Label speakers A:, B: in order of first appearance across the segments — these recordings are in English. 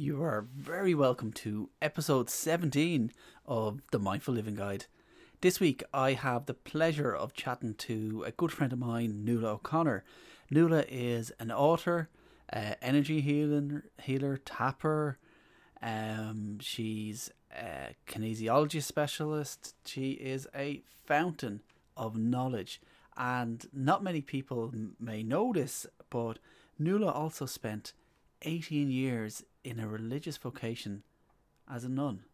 A: You are very welcome to episode 17 of the Mindful Living Guide. This week I have the pleasure of chatting to a good friend of mine, Nuala O'Connor. Nuala is an author, uh, energy healer, healer, tapper. Um, she's a kinesiology specialist. She is a fountain of knowledge, and not many people may know this, but Nuala also spent 18 years in a religious vocation as a nun.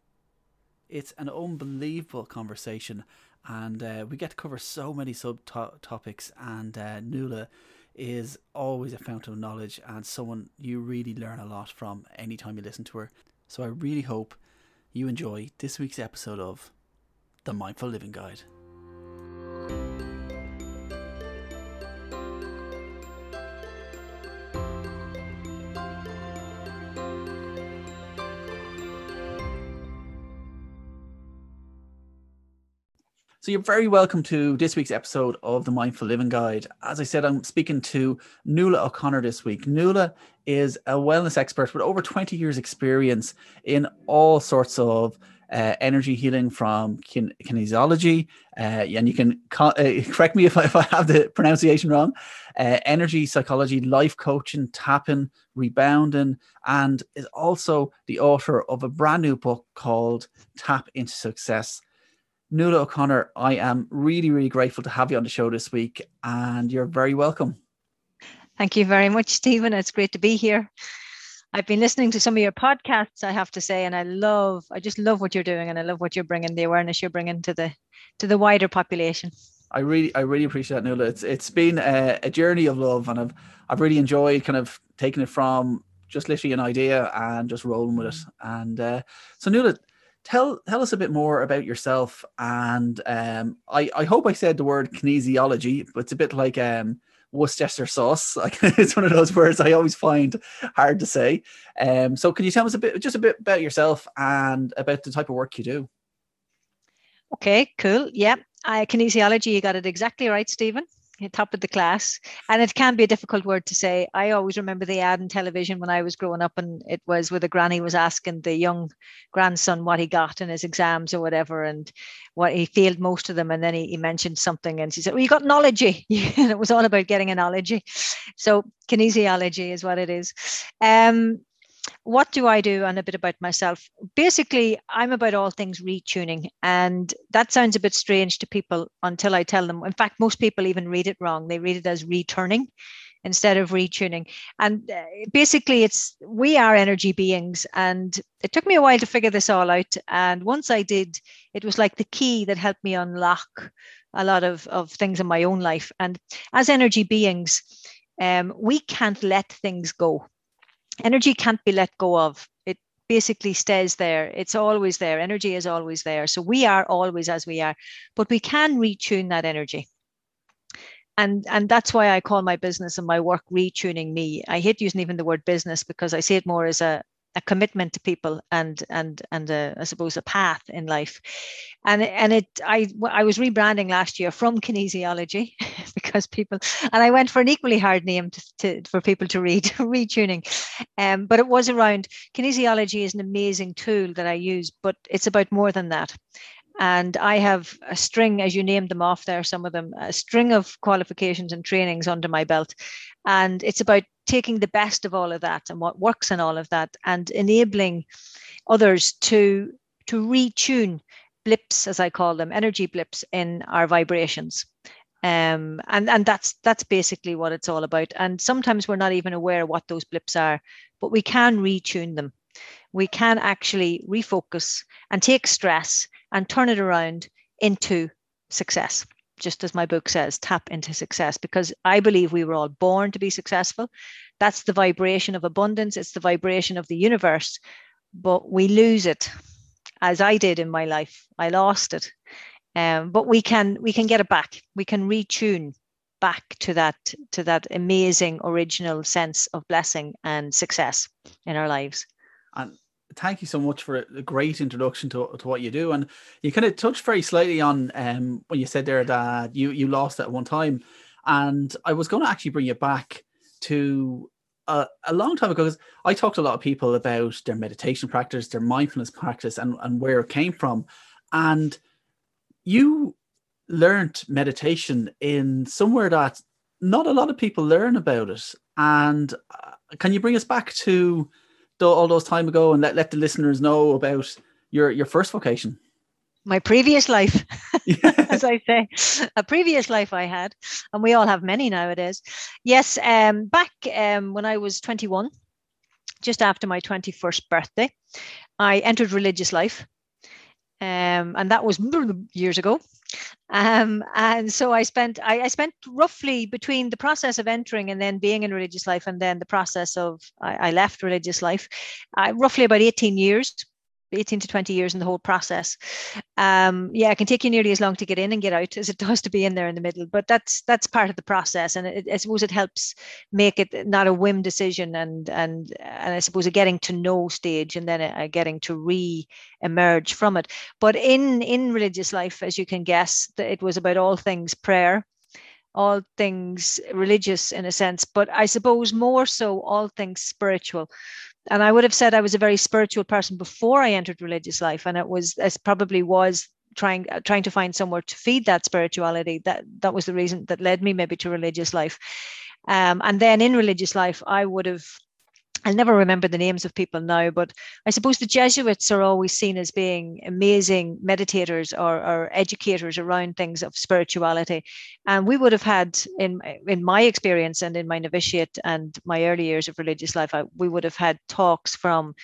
A: It's an unbelievable conversation, and uh, we get to cover so many subtopics. And uh, Nuala is always a fountain of knowledge and someone you really learn a lot from anytime you listen to her. So I really hope you enjoy this week's episode of The Mindful Living Guide. So you're very welcome to this week's episode of the Mindful Living Guide. As I said, I'm speaking to Nuala O'Connor this week. Nuala is a wellness expert with over 20 years experience in all sorts of uh, energy healing from kin- kinesiology, uh, and you can co- uh, correct me if I, if I, have the pronunciation wrong. Uh, energy psychology, life coaching, tapping, rebounding, and is also the author of a brand new book called Tap into Success Nuala O'Connor, I am really, really grateful to have you on the show this week, and you're very welcome.
B: Thank you very much, Stephen. It's great to be here. I've been listening to some of your podcasts, I have to say, and I love, I just love what you're doing, and I love what you're bringing, the awareness you're bringing to the to the wider population.
A: I really, I really appreciate that, Nuala. It's it's been a, a journey of love, and I've I've really enjoyed kind of taking it from just literally an idea and just rolling with it. And uh, so, Nuala, tell tell us a bit more about yourself and um, I, I hope I said the word kinesiology, but it's a bit like um, Worcester sauce. Like it's one of those words I always find hard to say. Um, so can you tell us a bit just a bit about yourself and about the type of work you do?
B: Okay, cool. Yeah. Uh, kinesiology, you got it exactly right, Stephen top of the class. And it can be a difficult word to say. I always remember the ad in television when i was growing up and it was where the granny was asking the young grandson what he got in his exams or whatever and what he failed most of them. And then he, he mentioned something and she said well you got knowledge and it was all about getting a knowledge so kinesiology is what it is. Um, what do I do and a bit about myself? Basically, I'm about all things retuning. And that sounds a bit strange to people until I tell them. In fact, most people even read it wrong. They read it as returning instead of retuning. And uh, basically, it's we are energy beings. And it took me a while to figure this all out. And once I did, it was like the key that helped me unlock a lot of, of things in my own life. And as energy beings, um, we can't let things go energy can't be let go of. It basically stays there. It's always there. Energy is always there. So we are always as we are but we can retune that energy. And and that's why i call my business and my work retuning me. I hate using even the word business because i see it more as a a commitment to people and and and a, I suppose a path in life, and and it I I was rebranding last year from kinesiology because people and I went for an equally hard name to, to for people to read retuning, um, but it was around kinesiology is an amazing tool that I use, but it's about more than that. And I have a string, as you named them off there, some of them, a string of qualifications and trainings under my belt. And it's about taking the best of all of that and what works in all of that and enabling others to to retune blips as i call them energy blips in our vibrations um, and and that's that's basically what it's all about and sometimes we're not even aware what those blips are but we can retune them we can actually refocus and take stress and turn it around into success just as my book says, tap into success because I believe we were all born to be successful. That's the vibration of abundance, it's the vibration of the universe, but we lose it as I did in my life. I lost it. Um, but we can we can get it back. We can retune back to that to that amazing original sense of blessing and success in our lives.
A: And thank you so much for a great introduction to, to what you do. And you kind of touched very slightly on um, when you said there that you you lost at one time, and I was going to actually bring you back to a, a long time ago because I talked to a lot of people about their meditation practice, their mindfulness practice, and, and where it came from. And you learned meditation in somewhere that not a lot of people learn about it. And uh, can you bring us back to the, all those time ago and let, let the listeners know about your, your first vocation?
B: my previous life, as I say, a previous life I had, and we all have many nowadays. Yes, um, back um, when I was 21, just after my 21st birthday, I entered religious life. Um, and that was years ago. Um, and so I spent I, I, spent roughly between the process of entering and then being in religious life and then the process of I, I left religious life, uh, roughly about 18 years 18 to 20 years in the whole process. Um, yeah, it can take you nearly as long to get in and get out as it does to be in there in the middle. But that's that's part of the process, and it, I suppose it helps make it not a whim decision, and and and I suppose a getting to know stage, and then a, a getting to re-emerge from it. But in in religious life, as you can guess, it was about all things prayer all things religious in a sense, but I suppose more so all things spiritual and I would have said I was a very spiritual person before I entered religious life, and it was it probably was trying trying to find somewhere to feed that spirituality. That that was the reason that led me maybe to religious life. Um, and then in religious life, I would have I'll never remember the names of people now, but I suppose the Jesuits are always seen as being amazing meditators or, or, educators around things of spirituality. And we would have had, in in my experience and in my novitiate and my early years of religious life, I, we would have had talks from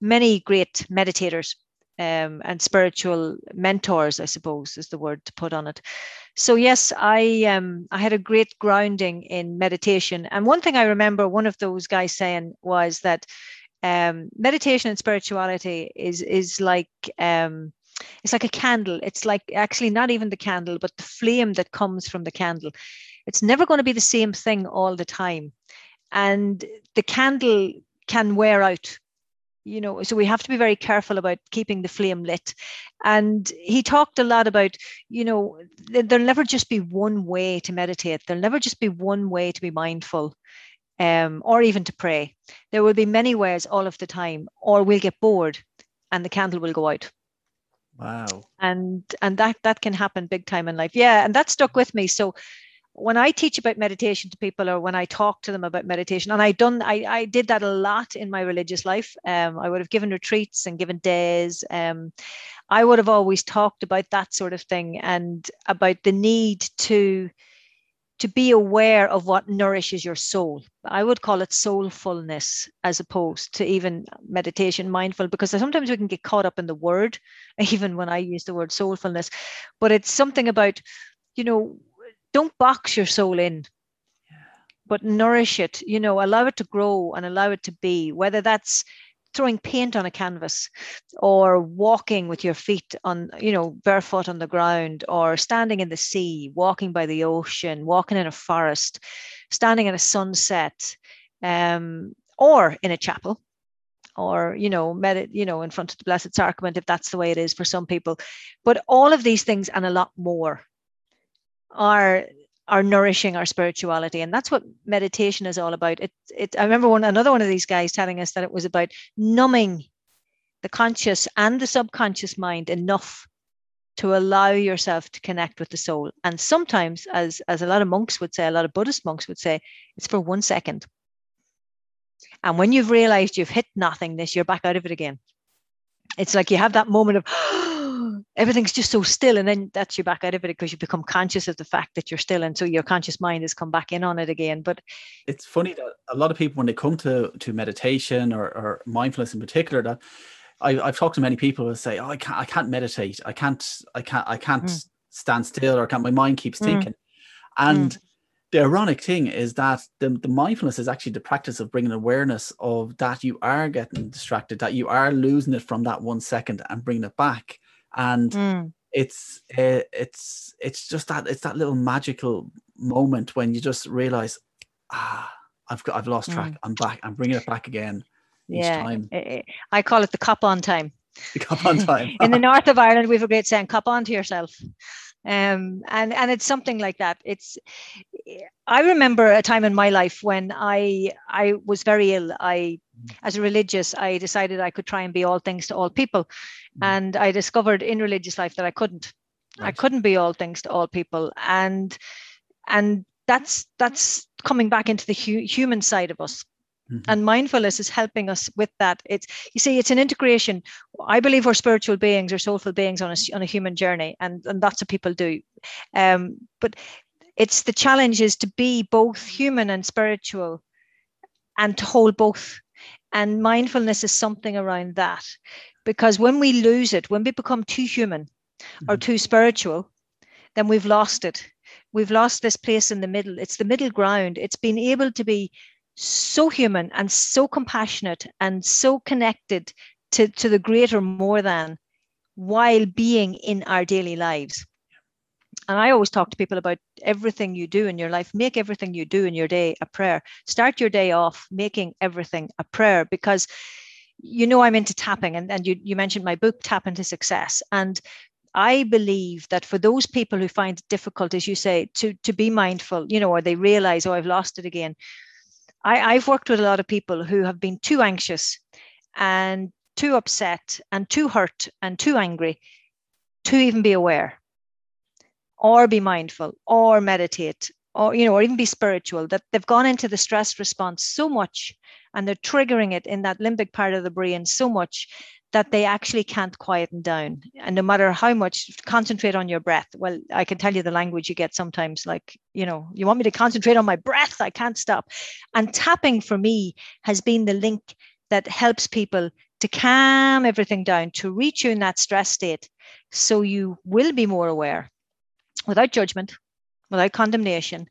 B: many great meditators um, and spiritual mentors, I suppose is the word to put on it. So yes, I um, I had a great grounding in meditation, and one thing I remember one of those guys saying was that um, meditation and spirituality is is like um, it's like a candle. It's like actually not even the candle, but the flame that comes from the candle. It's never going to be the same thing all the time, and the candle can wear out you know so we have to be very careful about keeping the flame lit. And he talked a lot about you know there'll never just be one way to meditate. There'll never just be one way to be mindful um, or even to pray. There will be many ways all of the time or we'll get bored and the candle will go out.
A: Wow.
B: And and that that can happen big time in life. Yeah and that stuck with me. So when I teach about meditation to people or when I talk to them about meditation, and I done I, I did that a lot in my religious life. Um, I would have given retreats and given days. Um, I would have always talked about that sort of thing and about the need to to be aware of what nourishes your soul. I would call it soulfulness as opposed to even meditation, mindful, because sometimes we can get caught up in the word, even when I use the word soulfulness. But it's something about, you know, don't box your soul in but nourish it you know allow it to grow and allow it to be whether that's throwing paint on a canvas or walking with your feet on you know barefoot on the ground or standing in the sea walking by the ocean walking in a forest standing in a sunset um, or in a chapel or you know med- you know in front of the blessed sacrament if that's the way it is for some people. But all of these things and a lot more are are nourishing our spirituality. And that's what meditation is all about. It, it i remember one another one of these guys telling us that it was about numbing the conscious and the subconscious mind enough to allow yourself to connect with the soul. And sometimes as as a lot of monks would say a lot of buddhist monks would say it's for one second. And when you've realized you've hit nothingness you're back out of it again. It's like you have that moment of oh, everything's just so still and then that's you back out of it because you become conscious of the fact that you're still and so your conscious mind has come back in on it again but
A: it's funny that a lot of people when they come to to meditation or, or mindfulness in particular that I, have talked to many people who say oh i can't i can't meditate i can't i can't i can't mm. stand still or can't my mind keeps mm. thinking mm. and mm. the ironic thing is that the, the mindfulness is actually the practice of bringing awareness of that you are getting distracted that you are losing it from that one second and bringing it back and mm. it's uh, it's it's just that it's that little magical moment when you just realize ah I've got I've lost track mm. I'm back I'm bringing it back again each yeah. time
B: I call it the cup on time
A: the cup on time
B: in the north of Ireland we have a great saying cup on to yourself um, and and it's something like that it's I remember a time in my life when I I was very ill. I mm. as a religious, I decided I could try and be all things to all people. Mm. And I discovered in religious life that I couldn't. Right. I couldn't be all things to all people. And and that's that's coming back into the hu- human side of us. Mm-hmm. And mindfulness is helping us with that. It's you see, it's an integration. I believe we're spiritual beings or soulful beings on a on a human journey, and and that's what people do. Um, but it's the challenge is to be both human and spiritual, and to hold both. And mindfulness is something around that, because when we lose it, when we become too human mm-hmm. or too spiritual, then we've lost it. We've lost this place in the middle. It's the middle ground. It's being able to be so human and so compassionate and so connected to, to the greater more than while being in our daily lives. And I always talk to people about everything you do in your life. Make everything you do in your day a prayer. Start your day off making everything a prayer because you know I'm into tapping and, and you, you mentioned my book, Tap into Success. And I believe that for those people who find it difficult, as you say, to, to be mindful, you know, or they realize, oh, I've lost it again, I, I've worked with a lot of people who have been too anxious and too upset and too hurt and too angry to even be aware or be mindful or meditate or you know or even be spiritual that they've gone into the stress response so much and they're triggering it in that limbic part of the brain so much that they actually can't quieten down. And no matter how much concentrate on your breath, well, I can tell you the language you get sometimes like, you know, you want me to concentrate on my breath, I can't stop. And tapping for me has been the link that helps people to calm everything down, to retune that stress state. So you will be more aware without judgment, without condemnation,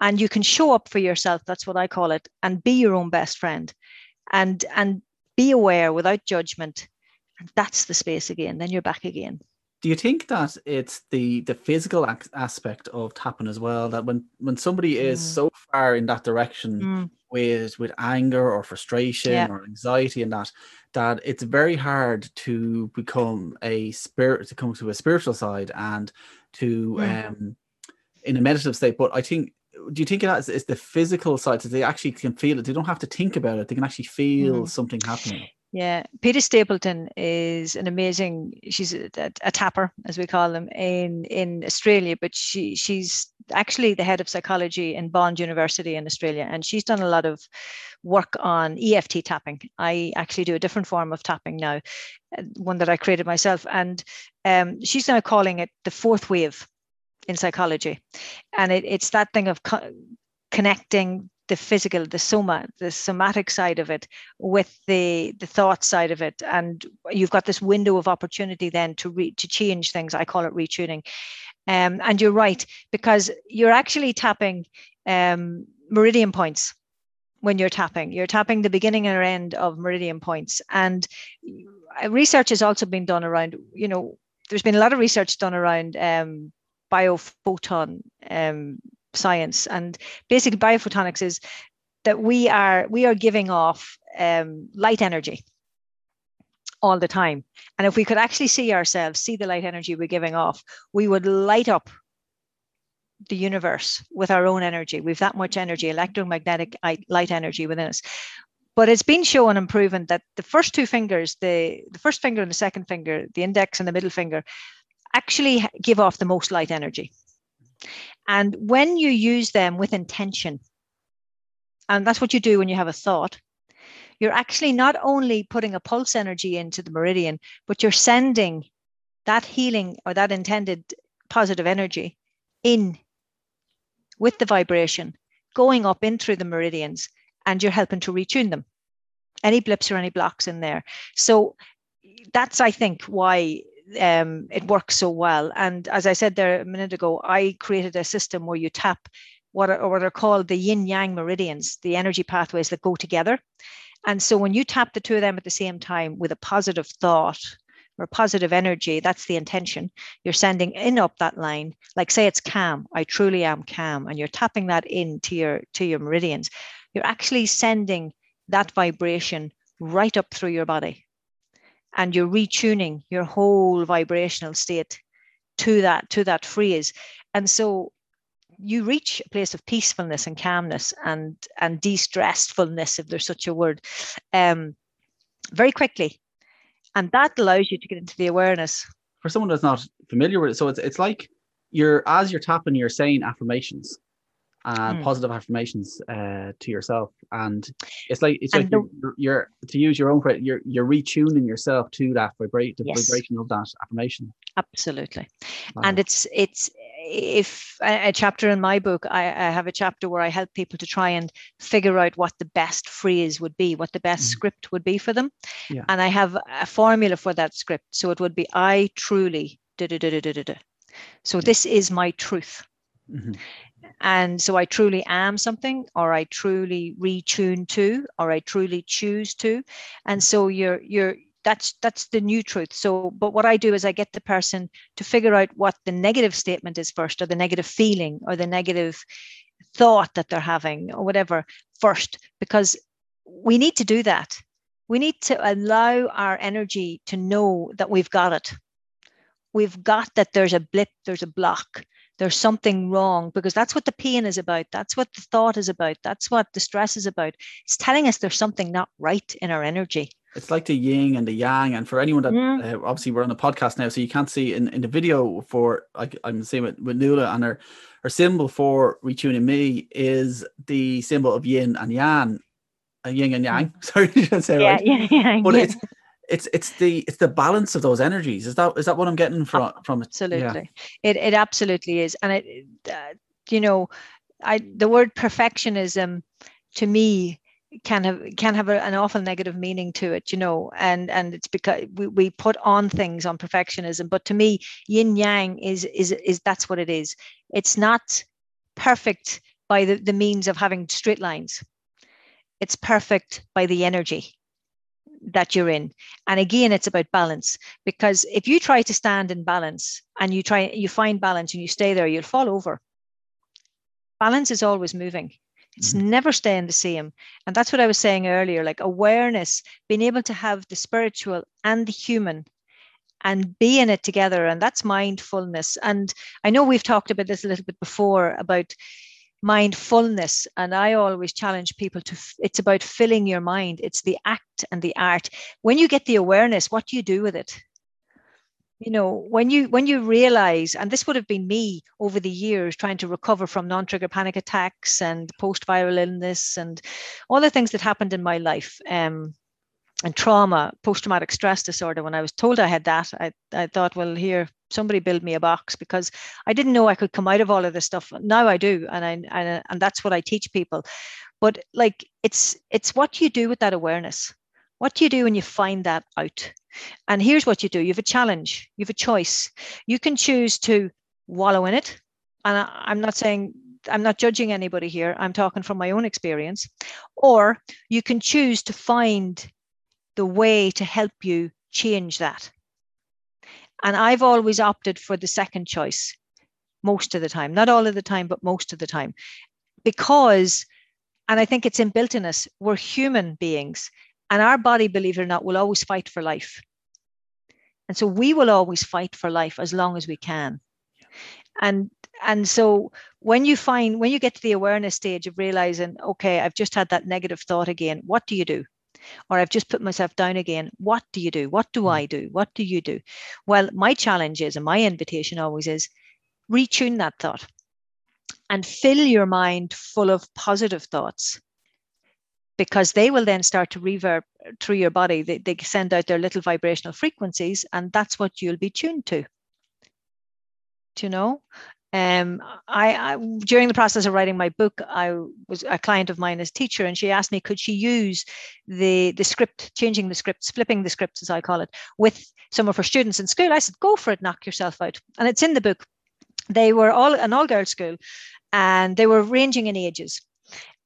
B: and you can show up for yourself. That's what I call it, and be your own best friend. And and be aware without judgment and that's the space again then you're back again
A: do you think that it's the the physical aspect of tapping as well that when when somebody is mm. so far in that direction mm. with with anger or frustration yeah. or anxiety and that that it's very hard to become a spirit to come to a spiritual side and to mm. um in a meditative state but i think do you think that is the physical side that they actually can feel it they don't have to think about it they can actually feel mm. something happening
B: yeah, Peta Stapleton is an amazing. She's a, a, tapper, as we call them, in in Australia. But she she's actually the head of psychology in Bond University in Australia, and she's done a lot of work on EFT tapping. I actually do a different form of tapping now, uh, one that I created myself, and um, she's now calling it the fourth wave in psychology, and it, it's that thing of co- connecting the physical, the soma, the somatic side of it with the the thought side of it, and you've got this window of opportunity then to re, to change things. I call it retuning. Um, and you're right because you're actually tapping um, meridian points when you're tapping. You're tapping the beginning and end of meridian points, and research has also been done around. You know, there's been a lot of research done around um, biophoton um, science. And basically biophotonics is that we are we are giving off um, light energy all the time. And if we could actually see ourselves see the light energy we're giving off we would light up the universe with our own energy. We've that much energy electromagnetic light energy within us. But it's been shown and proven that the first two fingers the the first finger and the second finger the index and the middle finger actually give off the most light energy and when you use them with intention, and that's what you do when you have a thought, you're actually not only putting a pulse energy into the meridian, but you're sending that healing or that intended positive energy in with the vibration, going up in through the meridians, and you're helping to retune them. Any blips or any blocks in there. So that's, I think, why um, it works so well. And as I said there a minute ago, I created a system where you tap what are, what are called the yin yang meridians, the energy pathways that go together. And so when you tap the two of them at the same time with a positive thought or positive energy, that's the intention. You're sending in up that line, like say it's calm, I truly am calm, and you're tapping that in to your to your meridians. You're actually sending that vibration right up through your body and you're retuning your whole vibrational state to that to that phrase. And so you reach a place of peacefulness and calmness and and de-stressedfulness if there's such a word um, very quickly. And that allows you to get into the awareness.
A: For someone that's not familiar with it so it's, it's like you're as you're tapping you're saying affirmations and mm. positive affirmations uh, to yourself and it's like it's like the, you're, you're, to use your own credit you're you're retuning yourself to that vibrate the yes. vibration of that affirmation
B: absolutely wow. and it's it's if a, a, chapter in my book I, I, have a chapter where i help people to try and figure out what the best phrase would be what the best mm. script would be for them yeah. and i have a formula for that script so it would be i truly da, da, da, da, da, da. so yeah. this is my truth mm-hmm and so i truly am something or i truly retune to or i truly choose to. And so you're you're that's that's the new truth. So but what i do is i get the person to figure out what the negative statement is first or the negative feeling or the negative thought that they're having or whatever first because we need to do that. We need to allow our energy to know that we've got it. We've got that there's a blip there's a block there's something wrong because that's what the pain is about. That's what the thought is about. That's what the stress is about. It's telling us there's something not right in our energy.
A: It's like the yin and the yang. And for anyone that mm. uh, obviously we're on the podcast now, so you can't see in, in the video for like I'm saying with, with Nuala and her her symbol for retuning me is the symbol of yin and yang. Uh, yin and yang. Sorry, I say yeah, right. Yeah, yeah, but yeah. it's it's it's the it's the balance of those energies. Is that is that what I'm getting from from
B: it? Absolutely, yeah. it it absolutely is, and it uh, you know, I the word perfectionism to me can have can have a, an awful negative meaning to it you know and and it's because we, we put on things on perfectionism but to me yin yang is is is that's what it is it's not perfect by the, the means of having straight lines it's perfect by the energy that you're in. And again it's about balance because if you try to stand in balance and you try you find balance and you stay there you'll fall over. Balance is always moving. It's mm-hmm. never staying the same. And that's what i was saying earlier like awareness being able to have the spiritual and the human and be in it together. And that's mindfulness. And i know we've talked about this a little bit before about mindfulness. And i always challenge people to it's about filling your mind. It's the act and the art. When you get the awareness what do you do with it? You know when you when you realize and this would have been me over the years trying to recover from non-trigger panic attacks and post-viral illness and all the things that happened in my life um, and trauma, post traumatic stress disorder, when I was told I had that, I, I thought, well, here, somebody build me a box because I didn't know I could come out of all of this stuff. Now I do. And I, and, uh, and that's what I teach people. But like, it's, it's what you do with that awareness. What do you do when you find that out? And here's what you do. You have a challenge. You have a choice. You can choose to wallow in it. And I, I'm not saying I'm not judging anybody here. I'm talking from my own experience. Or you can choose to find the way to help you change that. And I've always opted for the second choice most of the time, not all of the time, but most of the time, because, and I think it's inbuilt in us, we're human beings and our body, believe it or not, will always fight for life. And so we will always fight for life as long as we can. And and so when you find when you get to the awareness stage of realizing, okay, I've just had that negative thought again, what do you do? Or I've just put myself down again. What do you do? What do hmm. I do? What do you do? Well, my challenge is, and my invitation always is, retune that thought and fill your mind full of positive thoughts because they will then start to reverb through your body. They, they send out their little vibrational frequencies, and that's what you'll be tuned to. Do you know? Um, I, I, during the process of writing my book, I was a client of mine as teacher, and she asked me could she use the the script, changing the scripts, flipping the scripts as I call it, with some of her students in school. I said, go for it, knock yourself out, and it's in the book. They were all an all girls school, and they were ranging in ages,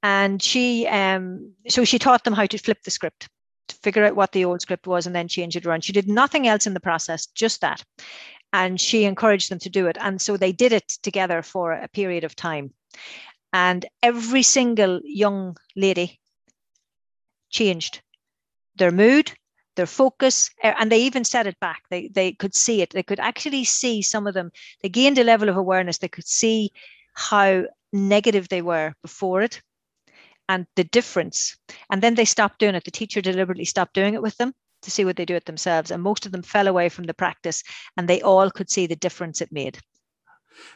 B: and she um so she taught them how to flip the script to figure out what the old script was and then change it around. She did nothing else in the process, just that and she encouraged them to do it. And so they did it together for a period of time. And every single young lady changed their mood, their focus, eh, and they even set it back. They, they could see it. They could actually see some of them. They gained a level of awareness. They could see how negative they were before it and the difference. And then they stopped doing it. The teacher deliberately stopped doing it with them to see what they do it themselves. And most of them fell away from the practice and they all could see the difference it made.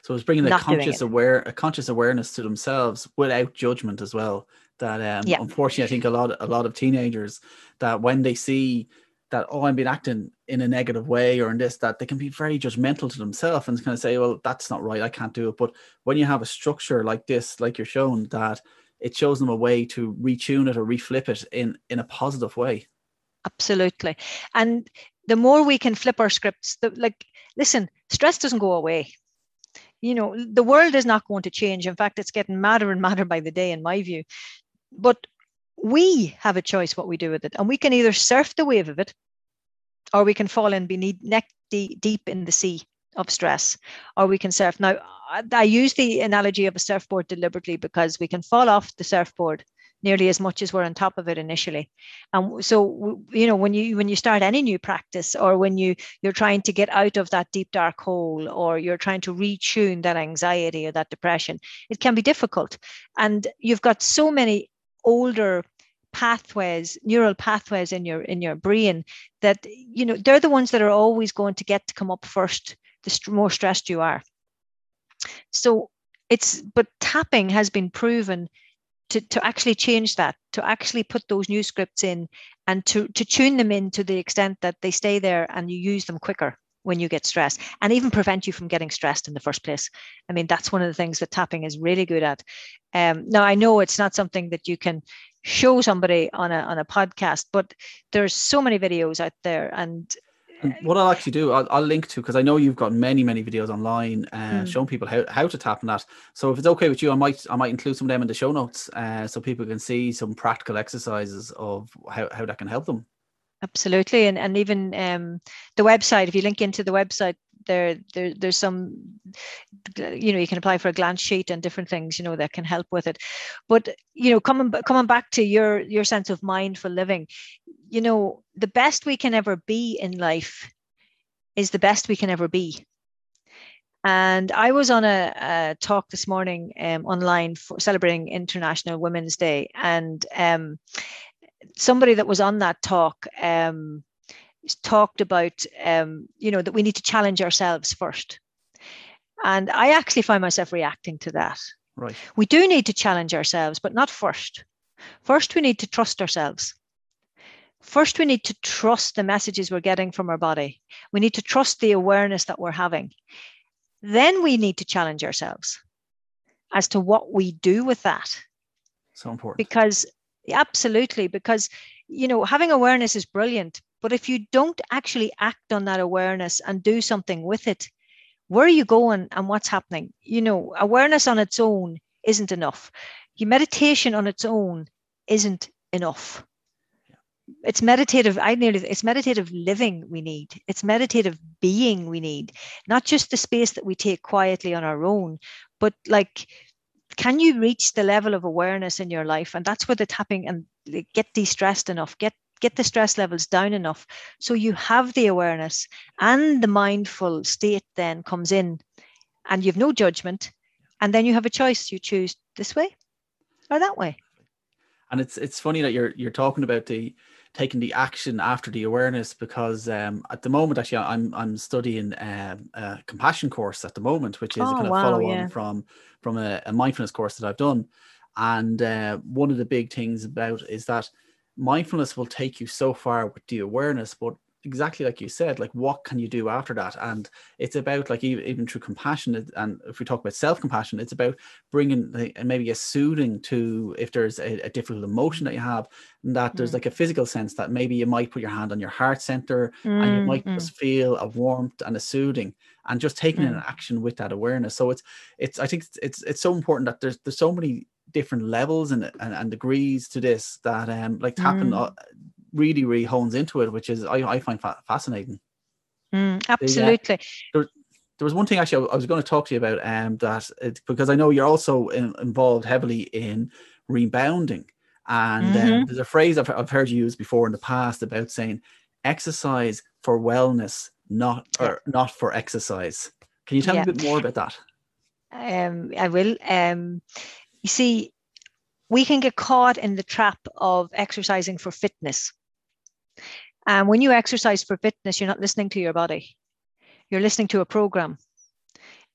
A: So it's bringing a conscious aware a conscious awareness to themselves without judgment as well. That um, yeah. unfortunately, I think a lot a lot of teenagers that when they see that oh I'm being acting in a negative way or in this that they can be very judgmental to themselves and kind of say well that's not right I can't do it. But when you have a structure like this, like you're shown, that it shows them a way to retune it or reflip it in in a positive way
B: absolutely. And the more we can flip our scripts the, like listen stress doesn't go away. You know the world is not going to change. In fact it's getting madder and madder by the day in my view. But we have a choice what we do with it. And we can either surf the wave of it or we can fall in beneath neck deep in the sea of stress or we can surf. Now I use the analogy of a surfboard deliberately because we can fall off the surfboard nearly as much as we're on top of it initially. And so you know when you when you start any new practice or when you you're trying to get out of that deep dark hole or you're trying to retune that anxiety or that depression it can be difficult. And you've got so many older pathways neural pathways in your in your brain that you know they're the ones that are always going to get to come up first the more stressed you are. So it's but tapping has been proven to, to actually change that, to actually put those new scripts in and to, to tune them in to the extent that they stay there and you use them quicker when you get stressed and even prevent you from getting stressed in the first place. I mean, that's one of the things that tapping is really good at. Um, now, I know it's not something that you can show somebody on a, on a podcast, but there's so many videos out there and
A: what I'll actually do, I'll, I'll link to because I know you've got many, many videos online uh, mm. showing people how, how to tap on that. So if it's okay with you, I might I might include some of them in the show notes uh, so people can see some practical exercises of how, how that can help them.
B: Absolutely, and and even um, the website. If you link into the website, there, there there's some you know you can apply for a glance sheet and different things you know that can help with it. But you know coming coming back to your your sense of mindful living you know the best we can ever be in life is the best we can ever be. And I was on a, a talk this morning um, online for celebrating International Women's Day, and um, somebody that was on that talk um, talked about, um, you know, that we need to challenge ourselves first. And I actually find myself reacting to that.
A: Right.
B: We do need to challenge ourselves, but not first. First, we need to trust ourselves. First, we need to trust the messages we're getting from our body. We need to trust the awareness that we're having. Then we need to challenge ourselves as to what we do with that.
A: So important.
B: Because, absolutely, because, you know, having awareness is brilliant, but if you don't actually act on that awareness and do something with it, where are you going and what's happening? You know, awareness on its own isn't enough. Your meditation on its own isn't enough. It's meditative. I nearly it's meditative living we need. It's meditative being we need, not just the space that we take quietly on our own, but like can you reach the level of awareness in your life and that's where the tapping and get de-stressed enough get get the stress levels down enough. So you have the awareness and the mindful state then comes in and you've no judgment and then you have a choice. You choose this way or that way.
A: And it's it's funny that you're you're talking about the taking the action after the awareness because um, at the moment actually I'm I'm studying um, a compassion course at the moment which is oh, a kind of wow, follow on yeah. from from a, a, mindfulness course that I've done. And uh, one of the big things about is that mindfulness will take you so far with the awareness, but exactly like you said, like what can you do after that? And it's about like even, even through compassion, and if we talk about self compassion, it's about bringing like, maybe a soothing to if there's a, a, difficult emotion that you have, and that there's mm. like a physical sense that maybe you might put your hand on your heart center mm, and you might mm. just feel a warmth and a soothing and just taking an mm. action with that awareness. So it's it's I think it's it's, it's so important that there's there's so many different levels and, and, and degrees to this that um like tapping mm. really really hones into it which is i, I find fa- fascinating
B: mm, absolutely the, uh,
A: there, there, was one thing actually I, was going to talk to you about um that it, because i know you're also in, involved heavily in rebounding and um, mm-hmm. um, there's a phrase I've, I've heard you use before in the past about saying exercise for wellness not or not for exercise can you tell yeah. me a bit more about that
B: Um, I will. Um, you see, we can get caught in the trap of exercising for fitness. And when you exercise for fitness, you're not listening to your body. You're listening to a program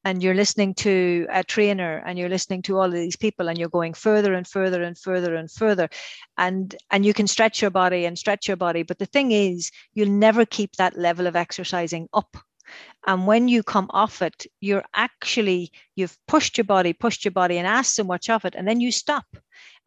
B: and you're listening to a trainer and you're listening to all of these people and you're going further and further and further and further and and you can stretch your body and stretch your body but the thing is you'll never keep that level of exercising up and when you come off it you're actually you've pushed your body pushed your body and asked so much of it and then you stop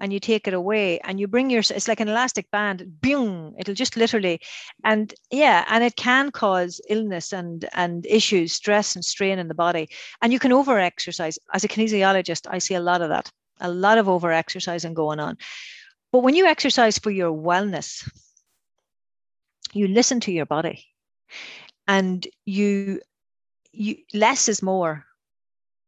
B: and you take it away and you bring your it's like an elastic band boom it'll just literally and yeah and it can cause illness and and issues stress and strain in the body. And you can over exercise as a kinesiologist i see a lot of that a lot of over exercising going on. But when you exercise for your wellness you listen to your body and you you less is more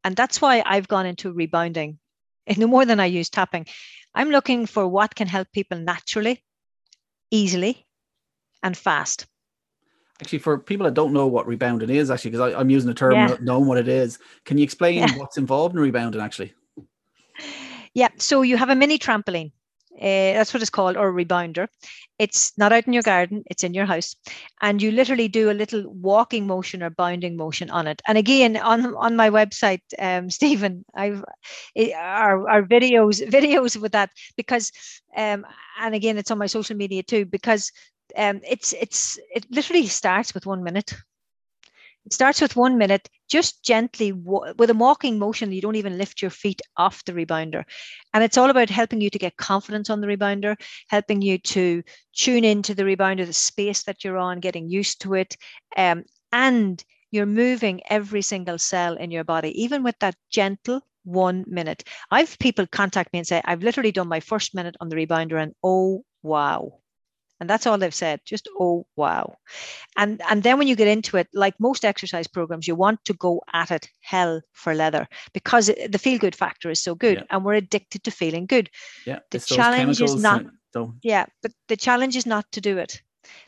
B: and that's why i've gone into rebounding no more than i use tapping I'm looking for what can help people naturally, easily, and fast.
A: Actually, for people that don't know what rebounding is, actually, because I'm using the term yeah. knowing what it is, can you explain yeah. what's involved in rebounding actually?
B: Yeah, so you have a mini trampoline. Uh, that's what it's called, or a rebounder. It's not out in your garden, it's in your house. And you literally do a little walking motion or bounding motion on it. And again, on, on my website, um, Stephen, I've it, our, our videos, videos with that because um, and again it's on my social media too, because um, it's it's it literally starts with one minute. It starts with one minute, just gently with a walking motion. You don't even lift your feet off the rebounder. And it's all about helping you to get confidence on the rebounder, helping you to tune into the rebounder, the space that you're on, getting used to it. Um, and you're moving every single cell in your body, even with that gentle one minute. I've people contact me and say, I've literally done my first minute on the rebounder, and oh, wow and that's all they've said just oh wow. And and then when you get into it like most exercise programs you want to go at it hell for leather because it, the feel good factor is so good yeah. and we're addicted to feeling good.
A: Yeah
B: the challenge is not yeah but the challenge is not to do it.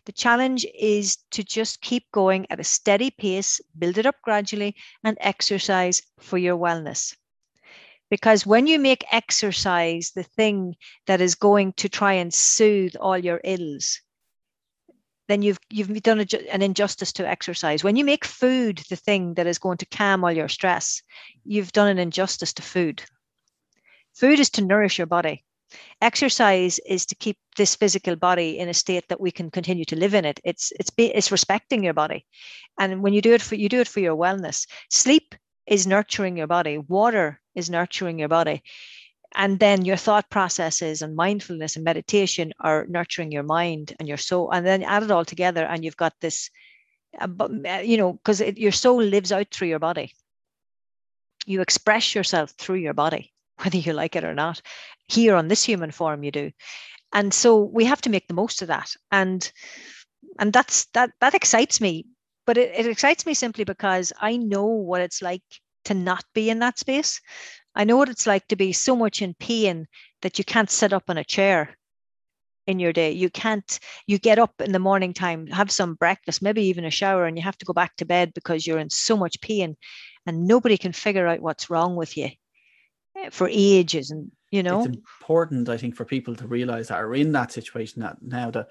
B: The challenge is to just keep going at a steady pace build it up gradually and exercise for your wellness because when you make exercise the thing that is going to try and soothe all your ills then you've you've done a, an injustice to exercise. When you make food the thing that is going to calm all your stress you've done an injustice to food. Food is to nourish your body. Exercise is to keep this physical body in a state that we can continue to live in it. It's it's it's respecting your body. And when you do it for you do it for your wellness. Sleep is nurturing your body. Water is nurturing your body. And then your thought processes and mindfulness and meditation are nurturing your mind and your soul. And then add it all together and you've got this uh, uh, you know because your soul lives out through your body. You express yourself through your body whether you like it or not here on this human form you do. And so we have to make the most of that. And and that's that that excites me. But it, it excites me simply because i know what it's like to not be in that space. I know what it's like to be so much in pain that you can't sit up on a chair in your day. You can't, you get up in the morning time, have some breakfast, maybe even a shower, and you have to go back to bed because you're in so much pain and nobody can figure out what's wrong with you eh, for ages. And, you know,
A: it's important, I think, for people to realize that are in that situation that now that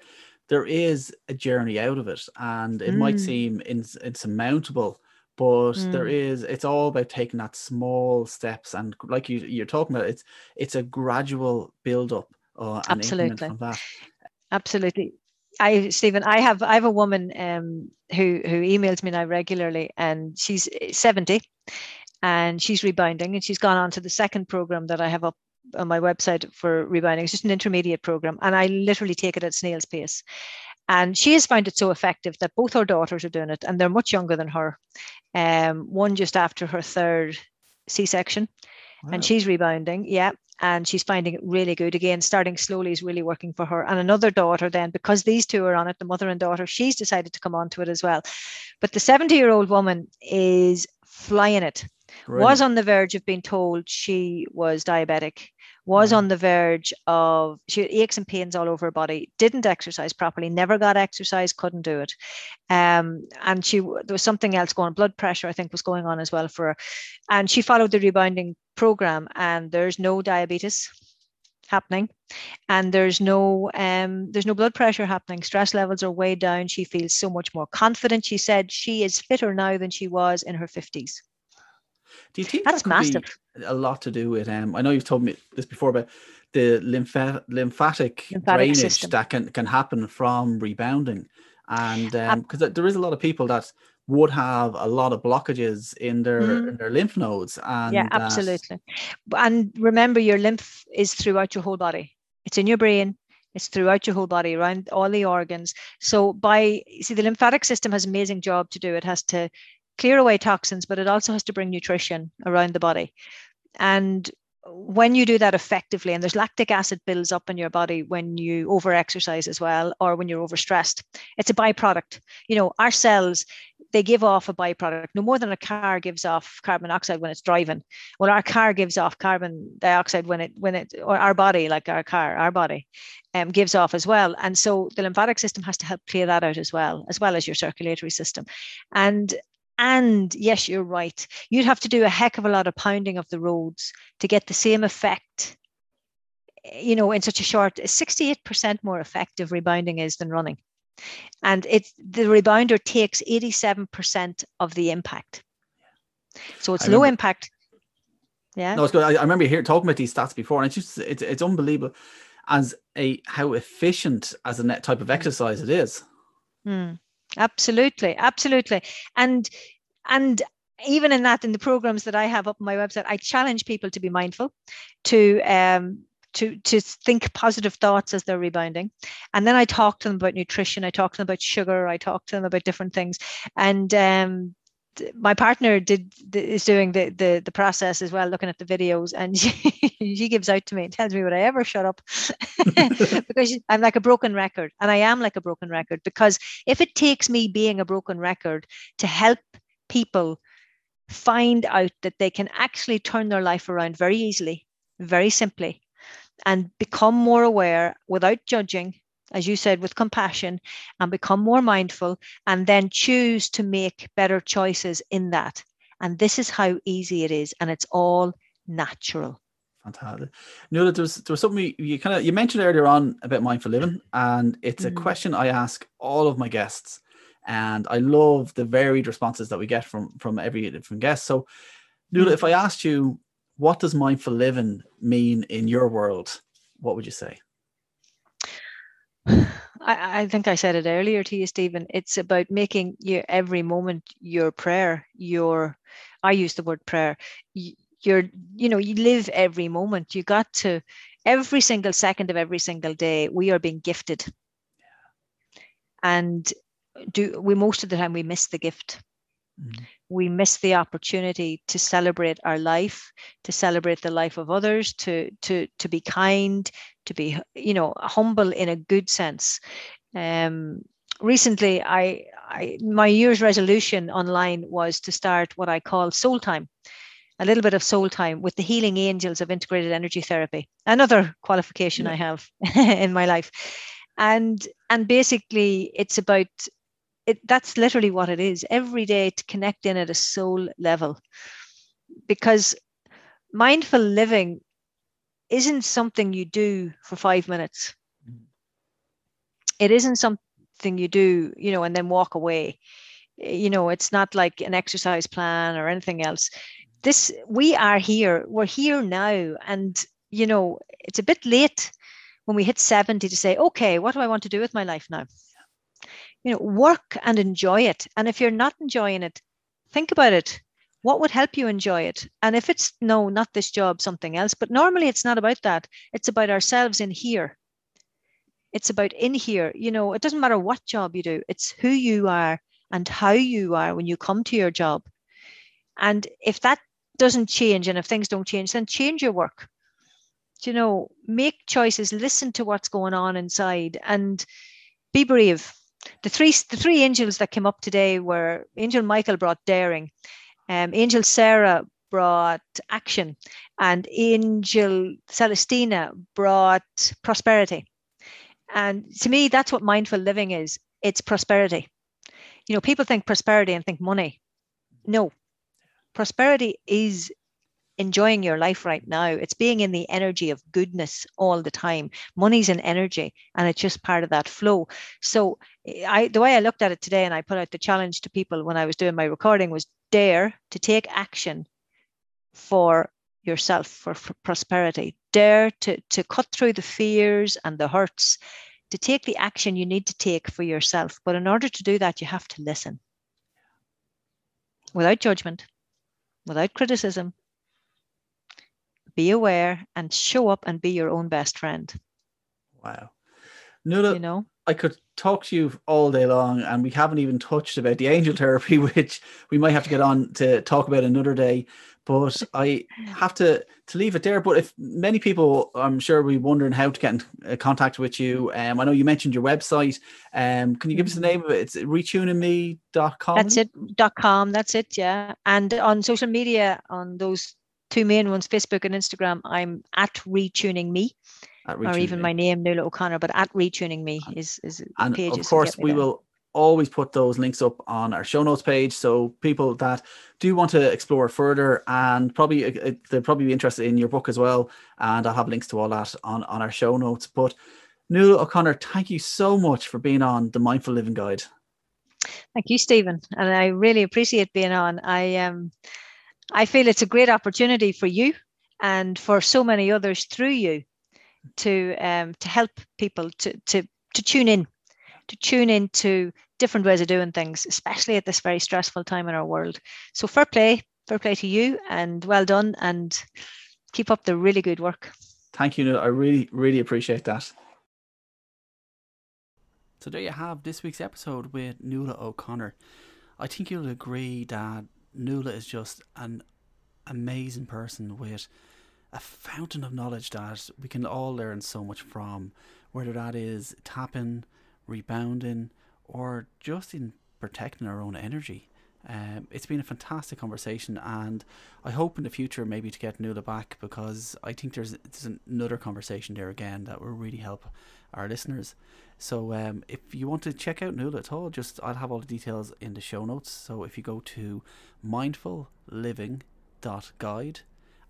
A: there is a journey out of it and it mm. might seem ins- insurmountable but mm. there is it's all about taking that small steps and like you you're talking about it's it's a gradual build up uh,
B: absolutely absolutely I Stephen, I have I have a woman um, who who emails me now regularly, and she's 70, and she's rebounding, and she's gone on to the second program that I have up on my website for rebounding. It's just an intermediate program, and I literally take it at snail's pace. And she has found it so effective that both her daughters are doing it, and they're much younger than her. Um, one just after her third C-section, wow. and she's rebounding. Yeah, and she's finding it really good. Again, starting slowly is really working for her. And another daughter, then, because these two are on it, the mother and daughter, she's decided to come on to it as well. But the 70 year old woman is flying it. Brilliant. Was on the verge of being told she was diabetic, was on the verge of she had aches and pains all over her body, didn't exercise properly, never got exercise, couldn't do it. Um, and she there was something else going, blood pressure, I think, was going on as well for her. And she followed the rebounding program, and there's no diabetes happening and there's no um, there's no blood pressure happening. Stress levels are way down. She feels so much more confident. She said she is fitter now than she was in her 50s
A: do you think
B: that's
A: that
B: massive.
A: a lot to do with um i know you've told me this before but the lymphatic, lymphatic, drainage
B: system.
A: that can, can happen from rebounding. And because there is a lot of people that would have a lot of blockages in their
B: Mm.
A: in their lymph nodes and
B: yeah absolutely. And remember your lymph is throughout your whole body. It's in your brain. It's throughout your whole body around all the organs. So by you see the lymphatic system has an amazing job to do. It has to clear away toxins but it also has to bring nutrition around the body. And when you do that effectively and there's lactic acid builds up in your body when you over exercise as well or when you're overstressed it's a byproduct. You know our cells they give off a byproduct. No more than a car gives off carbon dioxide when it's driving. Well our car gives off carbon dioxide when it when it or our body like our car our body um, gives off as well. And so the lymphatic system has to help clear that out as well as well as your circulatory system. And and yes you're right. You'd have to do a heck of a lot of pounding of the roads to get the same effect you know in such a short 68% more effective rebounding is than running. And it's the rebounder takes 87% of the impact. So it's
A: I
B: low
A: remember-
B: impact. Yeah.
A: No, it's good. I, I remember here talking about these stats before, and it's just it's it's unbelievable as a how efficient as a net type of exercise it is.
B: Mm, absolutely, absolutely, and and even in that, in the programs that I have up on my website, I challenge people to be mindful, to um, to to think positive thoughts as they're rebounding, and then I talk to them about nutrition. I talk to them about sugar. I talk to them about different things, and um, my partner did is doing the, the the process as well, looking at the videos, and she, she gives out to me and tells me would I ever shut up? Because I'm like a broken record, and I am like a broken record because if it takes me being a broken record to help people find out that they can actually turn their life around very easily, very simply, and become more aware without judging, as you said, with compassion, and become more mindful, and then choose to make better choices in that. And this is how easy it is, and it's all natural.
A: Fantastic. No, there was there was something you, you kind of you mentioned earlier on about mindful living, and it's a
B: Mm.
A: question I ask all of my guests, and I love the varied responses that we get from from every different guest. So, Nuala,
B: Mm.
A: if I asked you, what does mindful living mean in your world? What would you say?
B: I, I think I said it earlier to you, Stephen. It's about making your every moment your prayer. Your, I use the word prayer. y- You're, you know, you live every moment. You got to, every single second of every single day, we are being gifted. And do we most of the time we miss the gift.
A: Mhm.
B: We miss the opportunity to celebrate our life, to celebrate the life of others, to to to be kind, to be you know humble in a good sense um, recently I, I my year's resolution online was to start what i call soul time a little bit of soul time with the healing angels of integrated energy therapy another qualification
A: Yeah.
B: i have in my life and and basically it's about it that's literally what it is every day to connect in at a soul level because mindful living isn't something you do for five minutes. It isn't something you do, you know, and then walk away. You know, it's not like an exercise plan or anything else. This, we are here, we're here now. And, you know, it's a bit late when we hit 70 to say, okay, what do I want to do with my life now? You know, work and enjoy it. And if you're not enjoying it, think about it. What would help you enjoy it? And if it's no not this job something else. But normally it's not about that. It's about ourselves in here. It's about in here. You know it doesn't matter what job you do. It's who you are and how you are when you come to your job. And if that doesn't change and if things don't change then change your work. You know make choices listen to what's going on inside and be brave the three the three angels that came up today were angel michael brought daring um, Angel Sarah brought action, and Angel Celestina brought prosperity. And to me, that's what mindful living is it's prosperity. You know, people think prosperity and think money. No, prosperity is enjoying your life right now. It's being in the energy of goodness all the time. Money's an energy and it's just part of that flow. So I the way I looked at it today and I put out the challenge to people when I was doing my recording was dare to take action for yourself for, for prosperity. Dare to to cut through the fears and the hurts to take the action you need to take for yourself. But in order to do that, you have to listen without judgment, without criticism, be aware and show up and be your own best friend.
A: Wow. Nuala, you know, I could talk to you all day long, and we haven't even touched about the angel therapy, which we might have to get on to talk about another day. But I have to to leave it there. But if many people, I'm sure, will be wondering how to get in uh, contact with you. Um, I know you mentioned your website. Um, can you give us the mm-hmm. name of it? It's retuningme.com.
B: That's it. Dot com. That's it. Yeah. And on social media, on those two main ones, Facebook and Instagram, I'm at retuning me. or even me. my name, Nuala O'Connor, but at retuning me is is
A: and of course we there. will always put those links up on our show notes page so people that do want to explore further and probably uh, uh, they'll probably be interested in your book as well and i'll have links to all that on on our show notes but Nuala O'Connor, thank you so much for being on the Mindful Living Guide.
B: Thank you, Stephen, and I really appreciate being on. I um, I feel it's a great opportunity for you and for so many others through you to um, to help people to to to tune in, to tune into different ways of doing things, especially at this very stressful time in our world. So fair play, fair play to you, and well done, and keep up the really good work.
A: Thank you. I really, really appreciate that. So there you have this week's episode with Nuala O'Connor. I think you'll agree that Nuala is just an amazing person with a fountain of knowledge that we can all learn so much from, whether that is tapping, rebounding, or just in protecting our own energy. Um, it's been a fantastic conversation, and I hope in the future maybe to get Nuala back because I think there's, there's another conversation there again that will really help our listeners. So um, if you want to check out Nuala at all, just I'll have all the details in the show notes. So if you go to mindfulliving.guide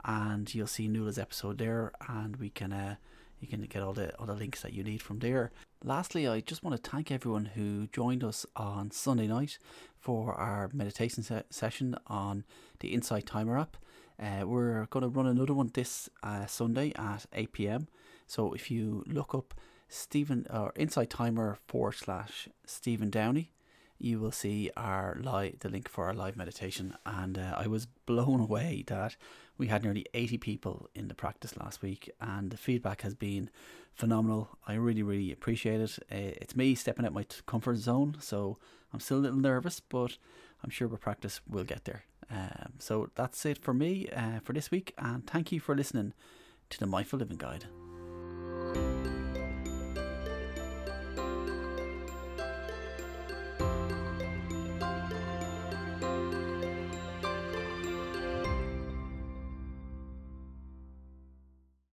A: and you'll see Nuala's episode there, and we can uh, you can get all the all the links that you need from there. Lastly, I just want to thank everyone who joined us on Sunday night for our meditation se- session on the Insight Timer app. Uh, we're going to run another one this uh, Sunday at 8 pm. So if you look up Stephen or Insight Timer forward slash Stephen Downey, you will see our live the link for our live meditation. And uh, I was blown away that we had nearly 80 people in the practice last week, and the feedback has been phenomenal. I really, really appreciate it. Uh, it's me stepping out my comfort zone, so I'm still a little nervous, but I'm sure with practice we'll get there. Um, so that's it for me uh, for this week, and thank you for listening to the Mindful Living Guide.